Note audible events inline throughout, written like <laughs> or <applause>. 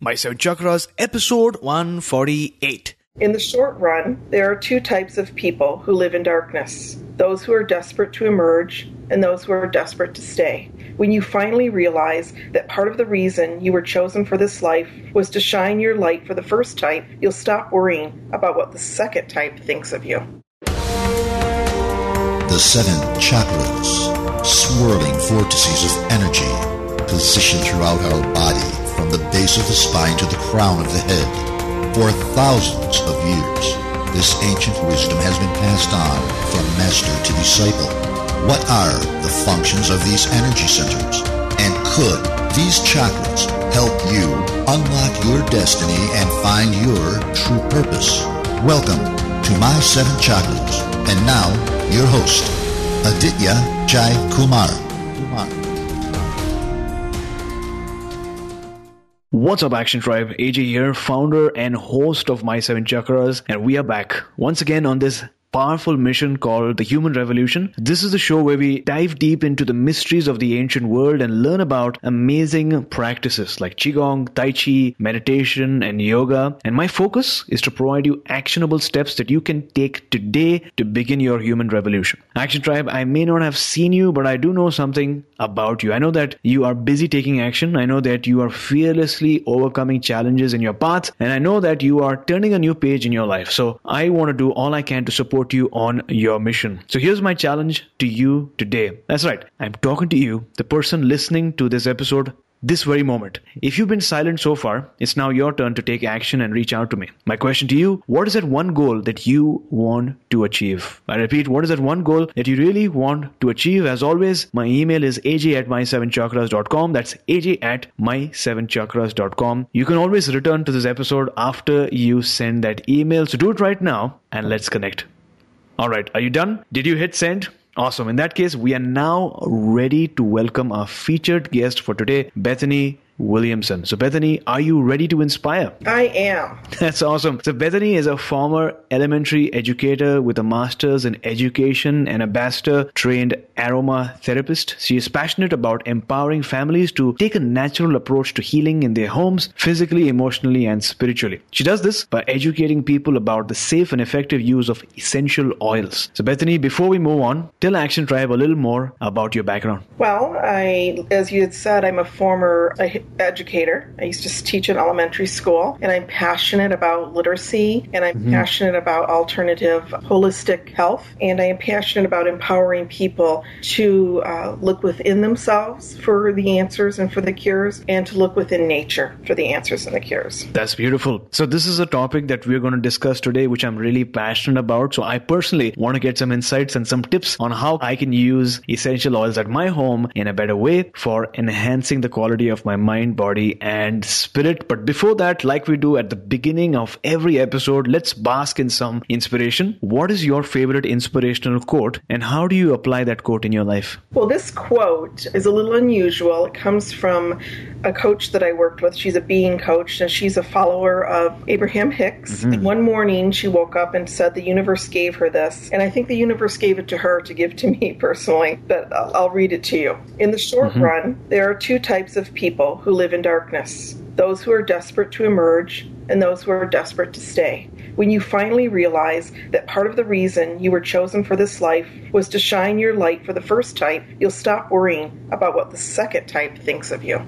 My Seven Chakras, episode 148. In the short run, there are two types of people who live in darkness those who are desperate to emerge and those who are desperate to stay. When you finally realize that part of the reason you were chosen for this life was to shine your light for the first type, you'll stop worrying about what the second type thinks of you. The seven chakras, swirling vortices of energy, positioned throughout our body from the base of the spine to the crown of the head. For thousands of years, this ancient wisdom has been passed on from master to disciple. What are the functions of these energy centers? And could these chakras help you unlock your destiny and find your true purpose? Welcome to My Seven Chakras. And now, your host, Aditya Jai Kumar. Kumar. What's up, Action Tribe? AJ here, founder and host of My Seven Chakras, and we are back once again on this powerful mission called The Human Revolution. This is the show where we dive deep into the mysteries of the ancient world and learn about amazing practices like Qigong, Tai Chi, meditation, and yoga. And my focus is to provide you actionable steps that you can take today to begin your human revolution. Action Tribe, I may not have seen you, but I do know something about you. I know that you are busy taking action. I know that you are fearlessly overcoming challenges in your path. And I know that you are turning a new page in your life. So I want to do all I can to support you on your mission. So here's my challenge to you today. That's right. I'm talking to you, the person listening to this episode this very moment. If you've been silent so far, it's now your turn to take action and reach out to me. My question to you what is that one goal that you want to achieve? I repeat, what is that one goal that you really want to achieve? As always, my email is aj at my7chakras.com. That's aj at my7chakras.com. You can always return to this episode after you send that email. So do it right now and let's connect. All right, are you done? Did you hit send? Awesome. In that case, we are now ready to welcome our featured guest for today, Bethany Williamson. So, Bethany, are you ready to inspire? I am. <laughs> That's awesome. So, Bethany is a former elementary educator with a master's in education and a Bastyr trained aroma therapist. She is passionate about empowering families to take a natural approach to healing in their homes, physically, emotionally, and spiritually. She does this by educating people about the safe and effective use of essential oils. So, Bethany, before we move on, tell Action Tribe a little more about your background. Well, I, as you had said, I'm a former educator. I used to teach in elementary school, and I'm passionate about literacy, and I'm mm-hmm. passionate about alternative holistic health, and I am passionate about empowering people to uh, look within themselves for the answers and for the cures, and to look within nature for the answers and the cures. That's beautiful. So, this is a topic that we're going to discuss today, which I'm really passionate about. So, I personally want to get some insights and some tips on how I can use essential oils at my home in a better way for enhancing the quality of my mind, body, and spirit. But before that, like we do at the beginning of every episode, let's bask in some inspiration. What is your favorite inspirational quote, and how do you apply that quote in your life? Well, this quote is a little unusual. It comes from a coach that I worked with. She's a being coach, and she's a follower of Abraham Hicks. Mm-hmm. one morning, she woke up and said the universe gave her this, and I think the universe gave it to her to give to <laughs> me personally. But I'll, I'll read it to you. In the short mm-hmm. run, there are two types of people who live in darkness those who are desperate to emerge and those who are desperate to stay. When you finally realize that part of the reason you were chosen for this life was to shine your light for the first type, you'll stop worrying about what the second type thinks of you.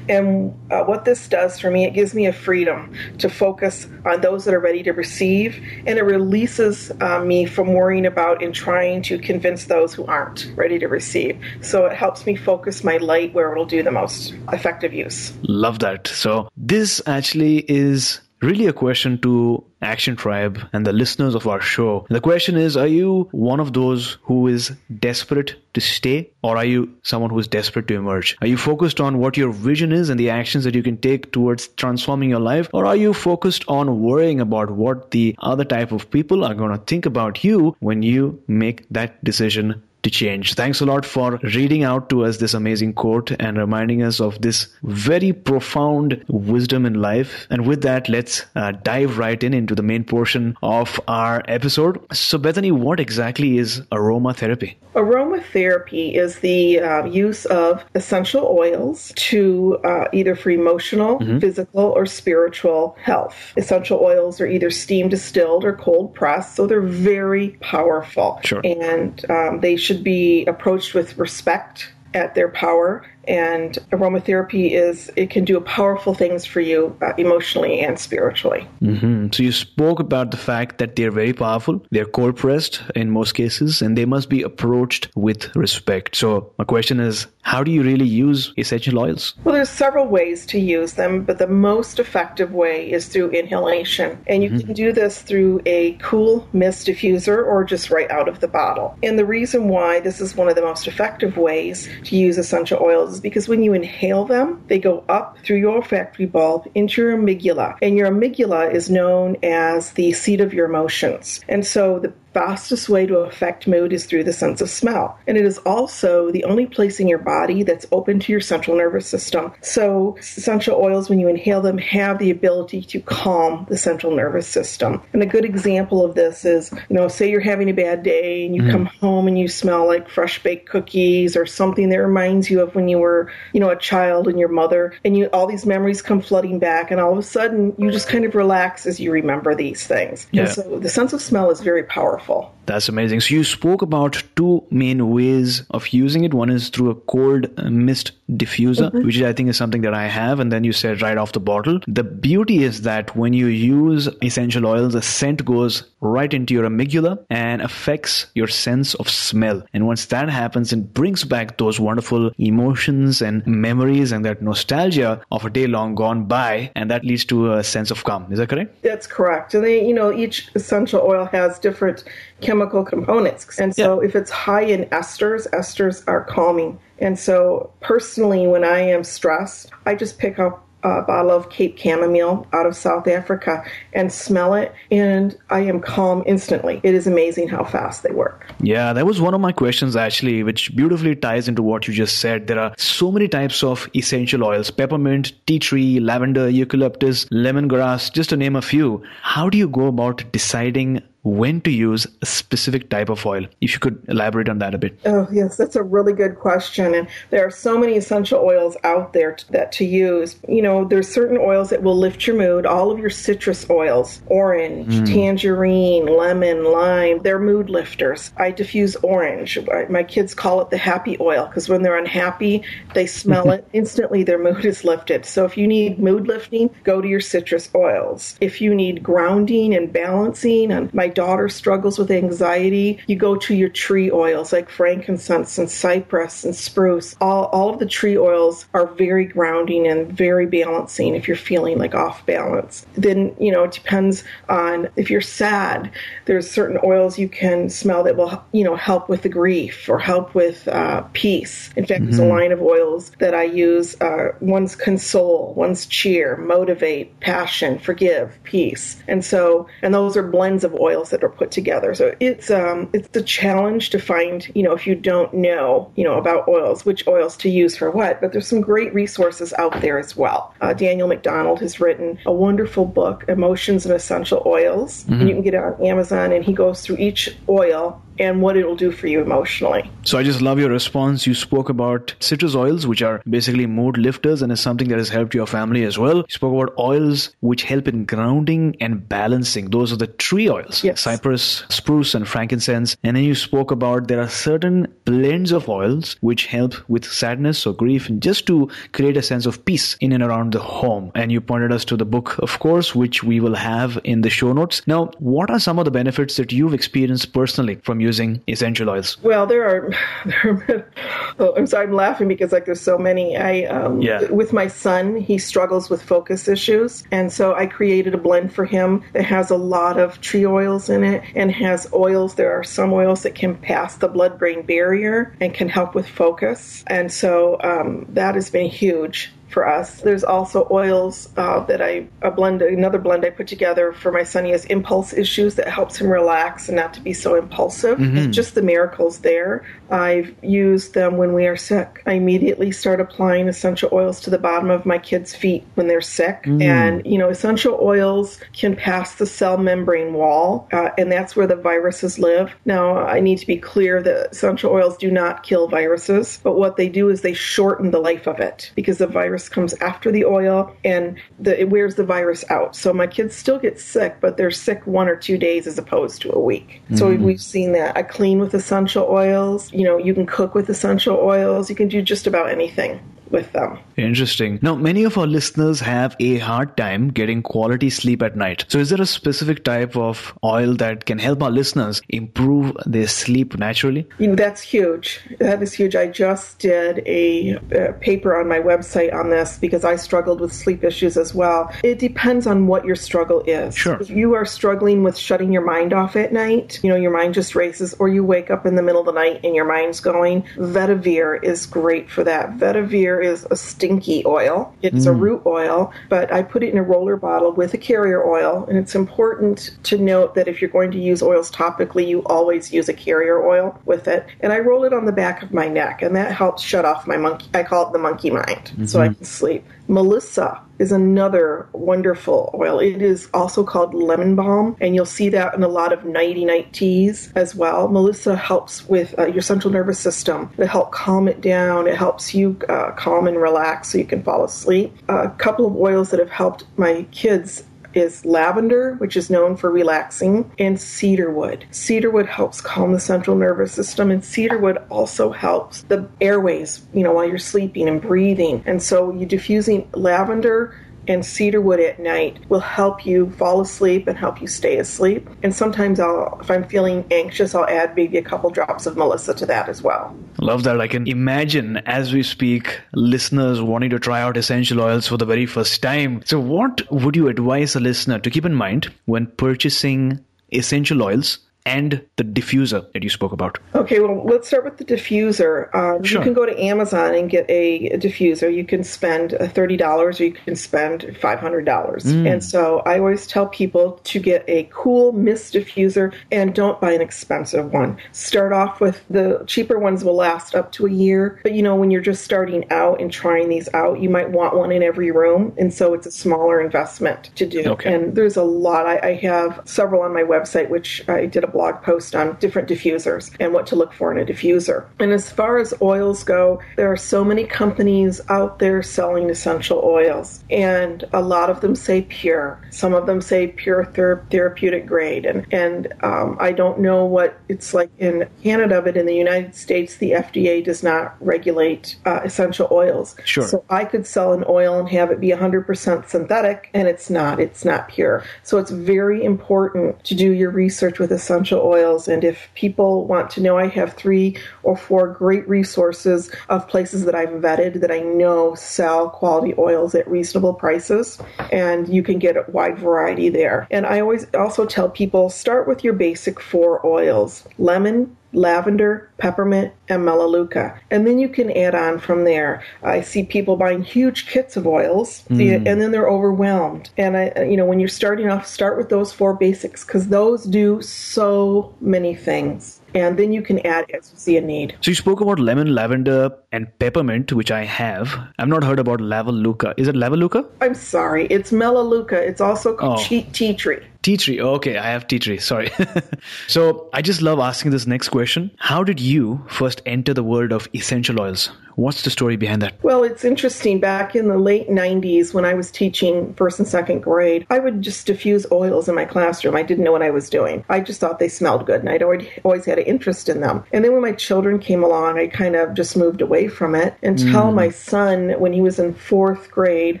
And uh, what this does for me, it gives me a freedom to focus on those that are ready to receive, and it releases uh, me from worrying about and trying to convince those who aren't ready to receive. So it helps me focus my light where it'll do the most effective use. Love that. So this actually is really a question to Action Tribe and the listeners of our show. The question is Are you one of those who is desperate to stay, or are you someone who is desperate to emerge? Are you focused on what your vision is and the actions that you can take towards transforming your life, or are you focused on worrying about what the other type of people are going to think about you when you make that decision to change. Thanks a lot for reading out to us this amazing quote and reminding us of this very profound wisdom in life. And with that, let's uh, dive right in into the main portion of our episode. So, Bethany, what exactly is aromatherapy? Aromatherapy is the uh, use of essential oils to uh, either for emotional, mm-hmm. physical, or spiritual health. Essential oils are either steam distilled or cold pressed, so they're very powerful. Sure. And um, they should be approached with respect at their power and aromatherapy is it can do powerful things for you uh, emotionally and spiritually. Mm-hmm. so you spoke about the fact that they're very powerful they're cold pressed in most cases and they must be approached with respect. So my question is how do you really use essential oils? Well there's several ways to use them but the most effective way is through inhalation. And you mm-hmm. can do this through a cool mist diffuser or just right out of the bottle. And the reason why this is one of the most effective ways to use essential oils because when you inhale them, they go up through your olfactory bulb into your amygdala. And your amygdala is known as the seat of your emotions. And so the fastest way to affect mood is through the sense of smell. And it is also the only place in your body that's open to your central nervous system. So, essential oils, when you inhale them, have the ability to calm the central nervous system. And a good example of this is, you know, say you're having a bad day and you mm. come home and you smell like fresh baked cookies or something that reminds you of when you were, you know, a child and your mother, and you all these memories come flooding back, and all of a sudden you just kind of relax as you remember these things. Yeah. And so the sense of smell is very powerful powerful. That's amazing. So you spoke about two main ways of using it. One is through a cold mist diffuser, mm-hmm. which I think is something that I have. And then you said right off the bottle. The beauty is that when you use essential oils, the scent goes right into your amygdala and affects your sense of smell. And once that happens, it brings back those wonderful emotions and memories and that nostalgia of a day long gone by. And that leads to a sense of calm. Is that correct? That's correct. And they, you know, each essential oil has different chemical components. And so yeah. if it's high in esters, esters are calming. And so personally, when I am stressed, I just pick up a bottle of Cape chamomile out of South Africa and smell it, and I am calm instantly. It is amazing how fast they work. Yeah, that was one of my questions actually, which beautifully ties into what you just said. There are so many types of essential oils peppermint, tea tree, lavender, eucalyptus, lemongrass, just to name a few. How do you go about deciding when to use a specific type of oil. If you could elaborate on that a bit. Oh, yes, that's a really good question. And there are so many essential oils out there to, that to use. You know, there's certain oils that will lift your mood. All of your citrus oils, orange, mm. tangerine, lemon, lime, they're mood lifters. I diffuse orange. My kids call it the happy oil because when they're unhappy, they smell <laughs> it. Instantly, their mood is lifted. So if you need mood lifting, go to your citrus oils. If you need grounding and balancing, and my daughter struggles with anxiety, you go to your tree oils like frankincense and cypress and spruce. All, all of the tree oils are very grounding and very balancing if you're feeling like off balance. Then, you know, it depends on if you're sad, there's certain oils you can smell that will, you know, help with the grief or help with uh, peace. In fact, mm-hmm. there's a mm-hmm. line of oils that I use. Uh, one's console, one's cheer, motivate, passion, forgive, peace. And so, and those are blends of oils that are put together. So it's um, it's a challenge to find, you know, if you don't know, you know, about oils, which oils to use for what. But there's some great resources out there as well. Uh, Daniel McDonald has written a wonderful book, Emotions and Essential Oils. Mm-hmm. And you can get it on Amazon, and he goes through each oil and what it'll do for you emotionally. So I just love your response. You spoke about citrus oils, which are basically mood lifters and is something that has helped your family as well. You spoke about oils which help in grounding and balancing. Those are the tree oils. Yes. Cypress, spruce, and frankincense. And then you spoke about there are certain blends of oils which help with sadness or grief and just to create a sense of peace in and around the home. And you pointed us to the book, of course, which we will have in the show notes. Now, what are some of the benefits that you've experienced personally from using essential oils? Well, there are. <sighs> There are oh, I'm sorry, I'm laughing because like there's so many. I um, yeah. with my son, he struggles with focus issues, and so I created a blend for him that has a lot of tree oils in it and has oils. There are some oils that can pass the blood-brain barrier and can help with focus, and so um, that has been huge for us. There's also oils uh, that I a blend another blend I put together for my son. He has impulse issues that helps him relax and not to be so impulsive. Mm-hmm. Just the miracles there. I've used them when we are sick. I immediately start applying essential oils to the bottom of my kids' feet when they're sick. Mm. And, you know, essential oils can pass the cell membrane wall, uh, and that's where the viruses live. Now, I need to be clear that essential oils do not kill viruses, but what they do is they shorten the life of it because the virus comes after the oil and the, it wears the virus out. So my kids still get sick, but they're sick one or two days as opposed to a week. Mm-hmm. So we've seen that. I clean with essential oils. You know, you can cook with essential oils. You can do just about anything with them. Interesting. Now, many of our listeners have a hard time getting quality sleep at night. So, is there a specific type of oil that can help our listeners improve their sleep naturally? You know, that's huge. That is huge. I just did a, a paper on my website on this because I struggled with sleep issues as well. It depends on what your struggle is. Sure. If you are struggling with shutting your mind off at night, you know, your mind just races, or you wake up in the middle of the night and your mind's going, Vetiver is great for that. Vetiver is a stinky oil. It's mm. a root oil, but I put it in a roller bottle with a carrier oil. And it's important to note that if you're going to use oils topically, you always use a carrier oil with it. And I roll it on the back of my neck, and that helps shut off my monkey. I call it the monkey mind, mm-hmm. so I mm-hmm. can sleep. Melissa is another wonderful oil. It is also called lemon balm, and you'll see that in a lot of nighty night teas as well. Melissa helps with uh, your central nervous system. It helps calm it down. It helps you uh, calm and relax so you can fall asleep. A couple of oils that have helped my kids is lavender, which is known for relaxing, and cedarwood. Cedarwood helps calm the central nervous system, and cedarwood also helps the airways, you know, while you're sleeping and breathing. And so you diffusing lavender and cedarwood at night will help you fall asleep and help you stay asleep. And sometimes I'll, if I'm feeling anxious, I'll add maybe a couple drops of Melissa to that as well. Love that. I can imagine as we speak, listeners wanting to try out essential oils for the very first time. So, what would you advise a listener to keep in mind when purchasing essential oils and the diffuser that you spoke about. Okay, well, let's start with the diffuser. Um, sure. You can go to Amazon and get a, a diffuser. You can spend uh, $30 or you can spend $500. Mm. And so I always tell people to get a cool mist diffuser and don't buy an expensive one. Start off with the cheaper ones will last up to a year. But you know, when you're just starting out and trying these out, you might want one in every room. And so it's a smaller investment to do. Okay. And there's a lot. I, I have several on my website, which I did a blog post on different diffusers and what to look for in a diffuser. And as far as oils go, there are so many companies out there selling essential oils, and a lot of them say pure. Some of them say pure ther- therapeutic grade, and and um, I don't know what it's like in Canada, but in the United States, the FDA does not regulate uh, essential oils. Sure. So I could sell an oil and have it be 100% synthetic, and it's not. It's not pure. So it's very important to do your research with essential essential oils. And if people want to know, I have three or four great resources of places that I've vetted that I know sell quality oils at reasonable prices. And you can get a wide variety there. And I always also tell people start with your basic four oils lemon, lavender, peppermint, and melaleuca. And then you can add on from there. I see people buying huge kits of oils mm. and then they're overwhelmed. And I, you know, when you're starting off, start with those four basics because those do so many things and then you can add as you see a need. So you spoke about lemon, lavender, and peppermint, which I have. I've not heard about lavaluca. Is it lavaluca? I'm sorry, it's melaleuca. It's also called oh. tea tree. Tea tree. Okay, I have tea tree. Sorry. <laughs> so I just love asking this next question. How did you first enter the world of essential oils? What's the story behind that? Well, it's interesting. Back in the late 90s, when I was teaching first and second grade, I would just diffuse oils in my classroom. I didn't know what I was doing. I just thought they smelled good, and I'd already, always had an interest in them. And then when my children came along, I kind of just moved away from it until mm. my son, when he was in fourth grade,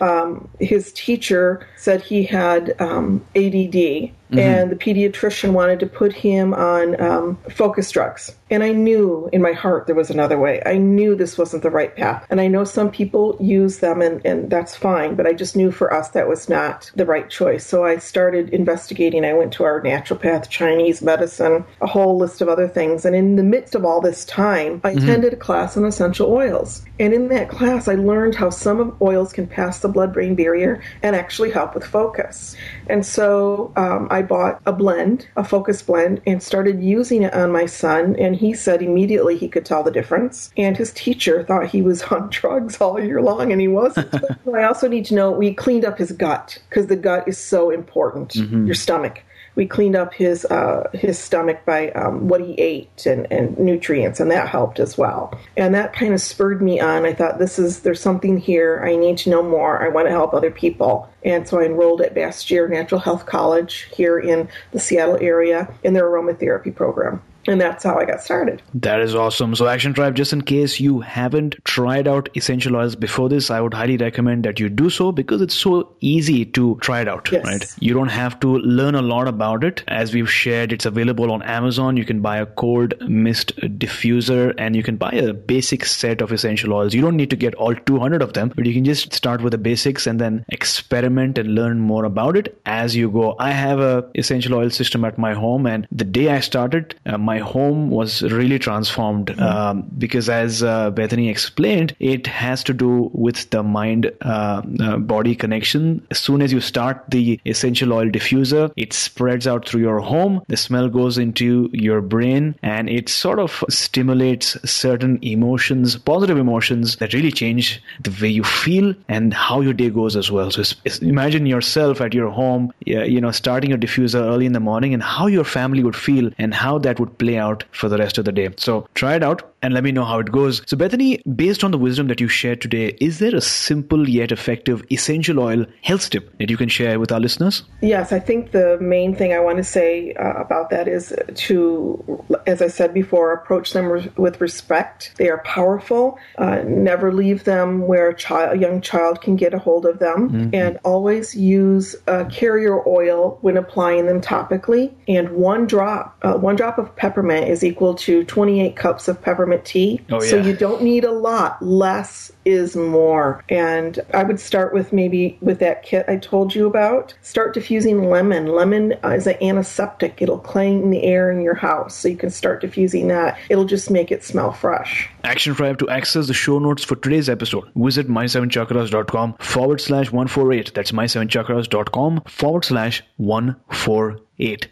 um, his teacher said he had um, ADD Mm-hmm. And the pediatrician wanted to put him on um, focus drugs. And I knew in my heart there was another way. I knew this wasn't the right path. And I know some people use them and, and that's fine, but I just knew for us that was not the right choice. So I started investigating. I went to our naturopath, Chinese medicine, a whole list of other things. And in the midst of all this time, I mm-hmm. attended a class on essential oils. And in that class, I learned how some oils can pass the blood brain barrier and actually help with focus. And so um, I I bought a blend, a focus blend, and started using it on my son. And he said immediately he could tell the difference. And his teacher thought he was <laughs> on drugs all year long, and he wasn't. <laughs> I also need to know we cleaned up his gut because the gut is so important, mm-hmm. your stomach we cleaned up his uh, his stomach by um, what he ate and, and nutrients, and that helped as well. And that kind of spurred me on. I thought this is there's something here. I need to know more. I want to help other people. And so I enrolled at Bastyr Natural Health College here in the Seattle area in their aromatherapy program and that's how I got started. That is awesome. So, Action Tribe, just in case you haven't tried out essential oils before this, I would highly recommend that you do so because it's so easy to try it out, yes. right? You don't have to learn a lot about it. As we've shared, it's available on Amazon. You can buy a cold mist diffuser and you can buy a basic set of essential oils. You don't need to get all 200 of them, but you can just start with the basics and then experiment and learn more about it as you go. I have a essential oil system at my home, and the day I started, uh, my home was really transformed mm-hmm. um, because, as uh, Bethany explained, it has to do with the mind uh, uh, body connection. As soon as you start the essential oil diffuser, it spreads out through your home. The smell goes into your brain and it sort of stimulates certain emotions, positive emotions that really change the way you feel and how your day goes as well. So imagine yourself at your home, you know, starting your diffuser early in the morning and how your family would feel and how that would play out for the rest of the day. So try it out and let me know how it goes. So, Bethany, based on the wisdom that you shared today, is there a simple yet effective essential oil health tip that you can share with our listeners? Yes, I think the main thing I want to say uh, about that is to, as I said before, approach them re- with respect. They are powerful. Uh, never leave them where a, child, a young child can get a hold of them, mm-hmm. and always use carrier oil when applying them topically. And one drop, uh, one drop of peppermint is equal to 28 cups of peppermint tea. Oh, yeah. So you don't need a lot. Less is more. And I would start with maybe with that kit I told you about. Start diffusing lemon. Lemon is an antiseptic. It'll clean the air in your house. So you can start diffusing that. It'll just make it smell fresh. Action Tribe to access the show notes for today's episode. Visit my7chakras.com forward slash 148. That's my7chakras.com forward slash 148.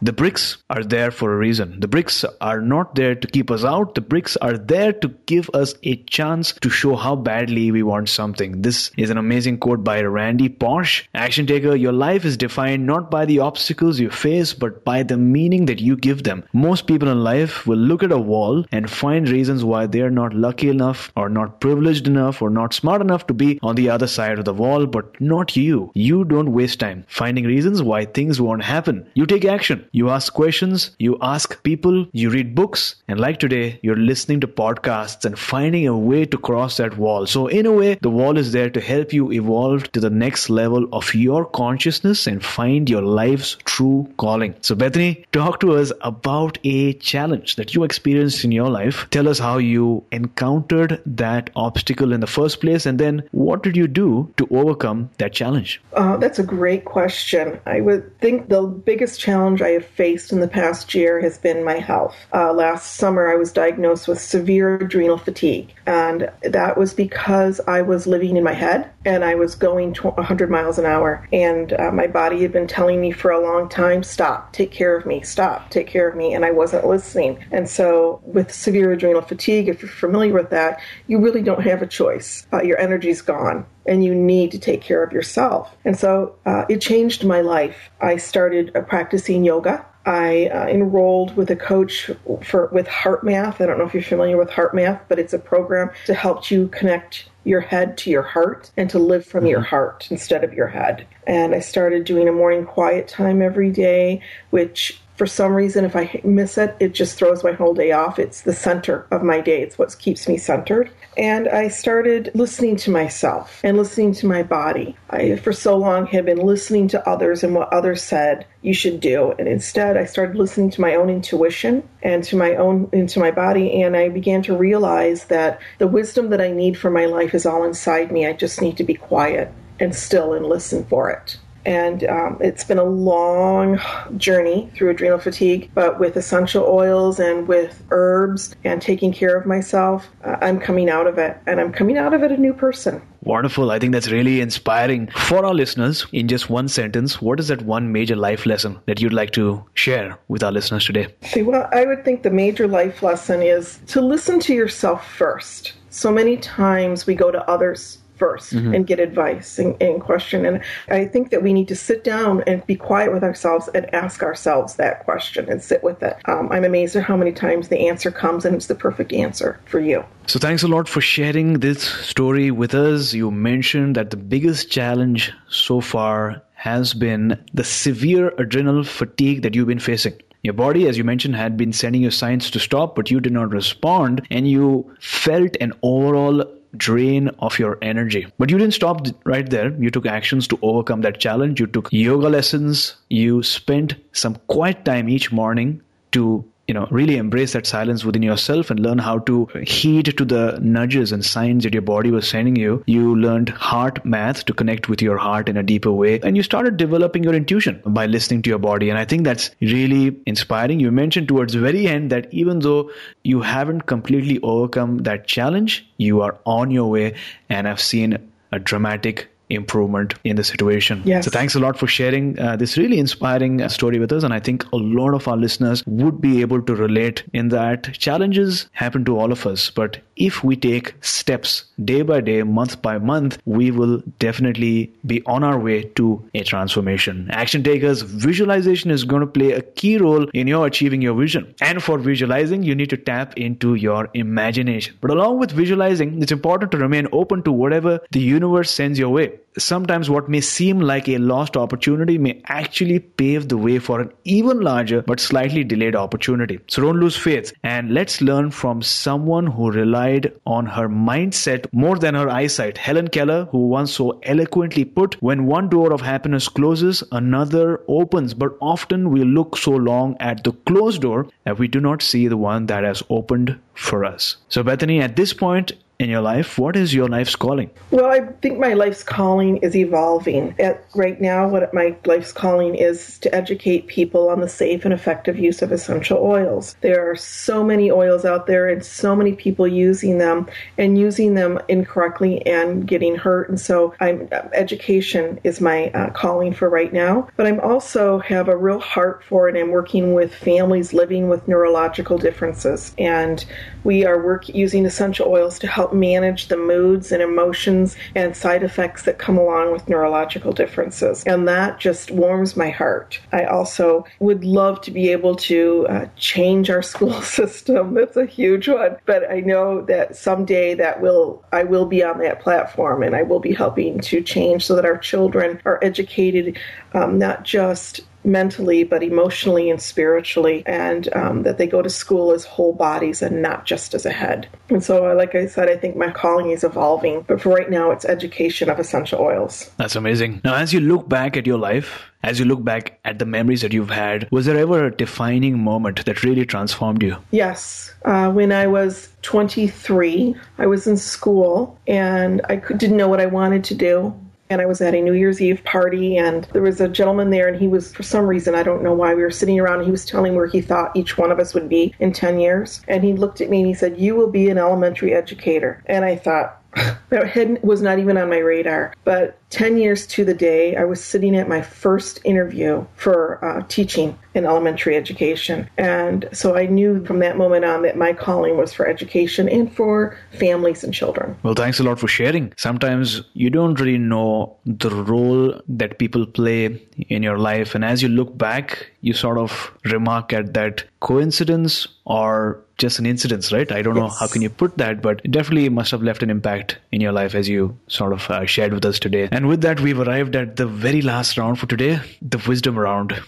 The bricks are there for a reason. The bricks are not there to keep us out. The bricks are there to give us a chance to show how badly we want something. This is an amazing quote by Randy Pausch. Action taker, your life is defined not by the obstacles you face, but by the meaning that you give them. Most people in life will look at a wall and find reasons why they are not lucky enough or not privileged enough or not smart enough to be on the other side of the wall, but not you. You don't waste time finding reasons why things won't happen. You take action. You ask questions, you ask people, you read books, and like today, you're listening to podcasts and finding a way to cross that wall. So, in a way, the wall is there to help you evolve to the next level of your consciousness and find your life's true calling. So, Bethany, talk to us about a challenge that you experienced in your life. Tell us how you encountered that obstacle in the first place, and then what did you do to overcome that challenge? Uh, that's a great question. I would think the biggest challenge I have faced in the past year has been my health. Uh, last summer, I was diagnosed with severe adrenal fatigue, and that was because I was living in my head and I was going 100 miles an hour. And uh, my body had been telling me for a long time, stop, take care of me, stop, take care of me. And I wasn't listening. And so, with severe adrenal fatigue, if you're familiar with that, you really don't have a choice. Uh, your energy's gone and you need to take care of yourself. And so uh, it changed my life. I started uh, practicing yoga. I uh, enrolled with a coach for with HeartMath. I don't know if you're familiar with HeartMath, but it's a program to help you connect your head to your heart and to live from mm-hmm. your heart instead of your head. And I started doing a morning quiet time every day, which for some reason, if I miss it, it just throws my whole day off. It's the center of my day, it's what keeps me centered. And I started listening to myself and listening to my body. I, for so long, had been listening to others and what others said you should do. And instead, I started listening to my own intuition and to my own, into my body. And I began to realize that the wisdom that I need for my life is all inside me. I just need to be quiet and still and listen for it. And um, it's been a long journey through adrenal fatigue, but with essential oils and with herbs and taking care of myself, uh, I'm coming out of it. And I'm coming out of it a new person. Wonderful. I think that's really inspiring. For our listeners, in just one sentence, what is that one major life lesson that you'd like to share with our listeners today? See, well, I would think the major life lesson is to listen to yourself first. So many times we go to others 1st mm-hmm. and get advice and, and, question. And I think that we need to sit down and be quiet with ourselves and ask ourselves that question and sit with it. Um, I'm amazed at how many times the answer comes and it's the perfect answer for you. So, thanks a lot for sharing this story with us. You mentioned that the biggest challenge so far has been the severe adrenal fatigue that you've been facing. Your body, as you mentioned, had been sending you signs to stop, but you did not respond, and you felt an overall drain of your energy. But you didn't stop right there. You took actions to overcome that challenge. You took yoga lessons. You spent some quiet time each morning to you know really embrace that silence within yourself and learn how to heed to the nudges and signs that your body was sending you. You learned HeartMath to connect with your heart in a deeper way and you started developing your intuition by listening to your body. And i think that's really inspiring. You mentioned towards the very end that even though you haven't completely overcome that challenge you are on your way and i've seen a dramatic improvement in the situation. Yes. So thanks a lot for sharing uh, this really inspiring uh, story with us. And I think a lot of our listeners would be able to relate in that challenges happen to all of us. But if we take steps day by day, month by month, we will definitely be on our way to a transformation. Action takers, visualization is going to play a key role in your achieving your vision. And for visualizing, you need to tap into your imagination. But along with visualizing, it's important to remain open to whatever the universe sends your way sometimes what may seem like a lost opportunity may actually pave the way for an even larger but slightly delayed opportunity. So don't lose faith and let's learn from someone who relied on her mindset more than her eyesight. Helen Keller, who once so eloquently put, when one door of happiness closes, another opens, but often we look so long at the closed door that we do not see the one that has opened for us. So, Bethany, at this point, in your life. What is your life's calling? Well, I think my life's calling is evolving. At right now, what my life's calling is to educate people on the safe and effective use of essential oils. There are so many oils out there and so many people using them and using them incorrectly and getting hurt. And so, I'm education is my uh, calling for right now. But I'm also have a real heart for it. I'm working with families living with neurological differences, and we are work using essential oils to help help manage the moods and emotions and side effects that come along with neurological differences. And that just warms my heart. I also would love to be able to uh, change our <laughs> school system. That's a huge one. But I know that someday that will, I will be on that platform and I will be helping to change so that our children are educated um, not just mentally, but emotionally and spiritually, and um, that they go to school as whole bodies and not just as a head. And so, uh, like I said, I think my calling is evolving, but for right now, it's education of essential oils. That's amazing. Now, as you look back at your life, as you look back at the memories that you've had, was there ever a defining moment that really transformed you? Yes. Uh, when I was 23, I was in school and I didn't know what I wanted to do and I was at a New Year's Eve party, and there was a gentleman there, and he was, for some reason, I don't know why, we were sitting around, he was telling where he thought each one of us would be in 10 years. And he looked at me and he said, You will be an elementary educator. And I thought, that was not even on my radar. But 10 years to the day, I was sitting at my first interview for uh, teaching in elementary education. And so I knew from that moment on that my calling was for education and for families and children. Well, thanks a lot for sharing. Sometimes you don't really know the role that people play in your life. And as you look back, you sort of remark at that coincidence or just an incident, right? I don't yes. know how can you put that, but it definitely must have left an impact in your life as you sort of uh, shared with us today. And with that, we've arrived at the very last round for today, the wisdom round.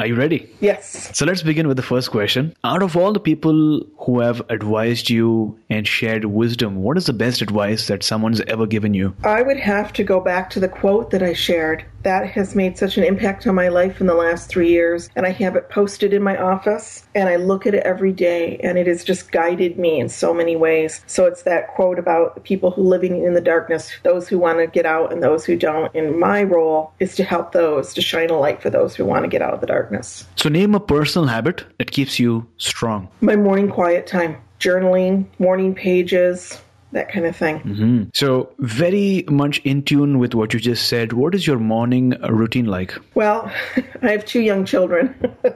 Are you ready? Yes. So let's begin with the first question. Out of all the people who have advised you and shared wisdom, what is the best advice that someone's ever given you? I would have to go back to the quote that I shared that has made such an impact on my life in the last three years. And I have it posted in my office and I look at it every day and it has just guided me in so many ways. So it's that quote about the people who living in the darkness, those who want to get out and those who don't. And my role is to help those, to shine a light for those who want to get out of the darkness. So name a personal habit that keeps you strong. My morning quiet time, journaling, morning pages, that kind of thing. Mm-hmm. So, very much in tune with what you just said. What is your morning routine like? Well, <laughs> I have two young children. <laughs> uh,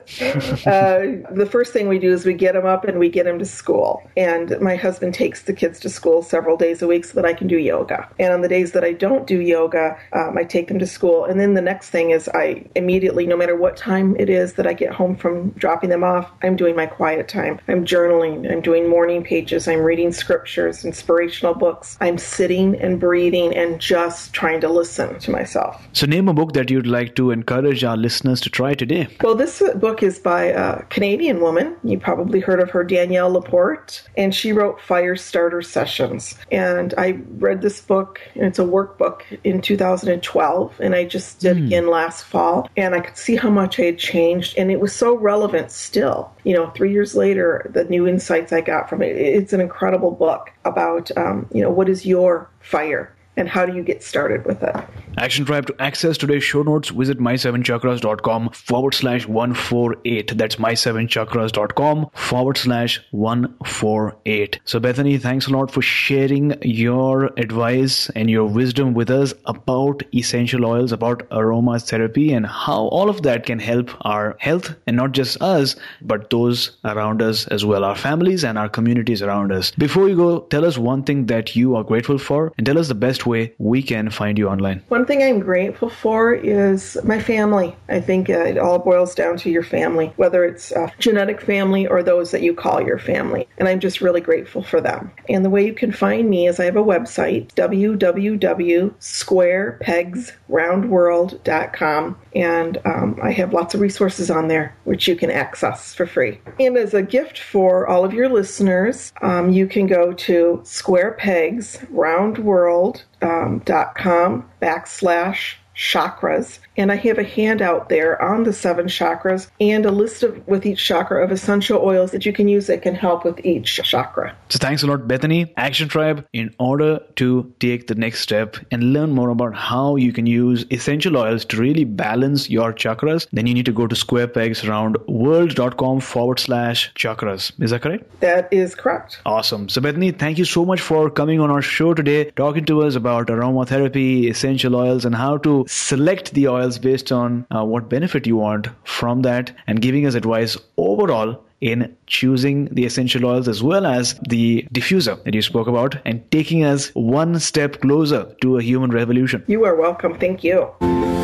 the first thing we do is we get them up and we get them to school. And my husband takes the kids to school several days a week so that I can do yoga. And on the days that I don't do yoga, um, I take them to school. And then the next thing is I immediately, no matter what time it is that I get home from dropping them off, I'm doing my quiet time. I'm journaling. I'm doing morning pages. I'm reading scriptures, inspiration inspirational books. I'm sitting and breathing and just trying to listen to myself. So, name a book that you'd like to encourage our listeners to try today. Well, this book is by a Canadian woman. You probably heard of her, Danielle Laporte, and she wrote Fire Starter Sessions. And I read this book, and it's a workbook in 2012, and I just did mm. again last fall. And I could see how much I had changed, and it was so relevant still. You know, three years later, the new insights I got from it. It's an incredible book about um, you know, what is your fire and how do you get started with it? Action Tribe to access today's show notes, visit my7chakras.com forward slash 148. That's my7chakras.com forward slash 148. So, Bethany, thanks a lot for sharing your advice and your wisdom with us about essential oils, about aromatherapy, and how all of that can help our health and not just us, but those around us as well, our families and our communities around us. Before you go, tell us one thing that you are grateful for and tell us the best way we can find you online. One thing I'm grateful for is my family. I think it all boils down to your family, whether it's a genetic family or those that you call your family. And I'm just really grateful for them. And the way you can find me is I have a website, www.squarepegsroundworld.com. And um, I have lots of resources on there which you can access for free. And as a gift for all of your listeners, um, you can go to squarepegsroundworld.com um, backslash chakras and I have a handout there on the seven chakras and a list of with each chakra of essential oils that you can use that can help with each chakra. So thanks a lot, Bethany. Action Tribe, in order to take the next step and learn more about how you can use essential oils to really balance your chakras, then you need to go to squarepegsroundworld.com forward slash chakras. Is that correct? That is correct. Awesome. So Bethany, thank you so much for coming on our show today, talking to us about aromatherapy, essential oils, and how to select the oil based on uh, what benefit you want from that and giving us advice overall in choosing the essential oils as well as the diffuser that you spoke about and taking us one step closer to a human revolution. You are welcome. Thank. You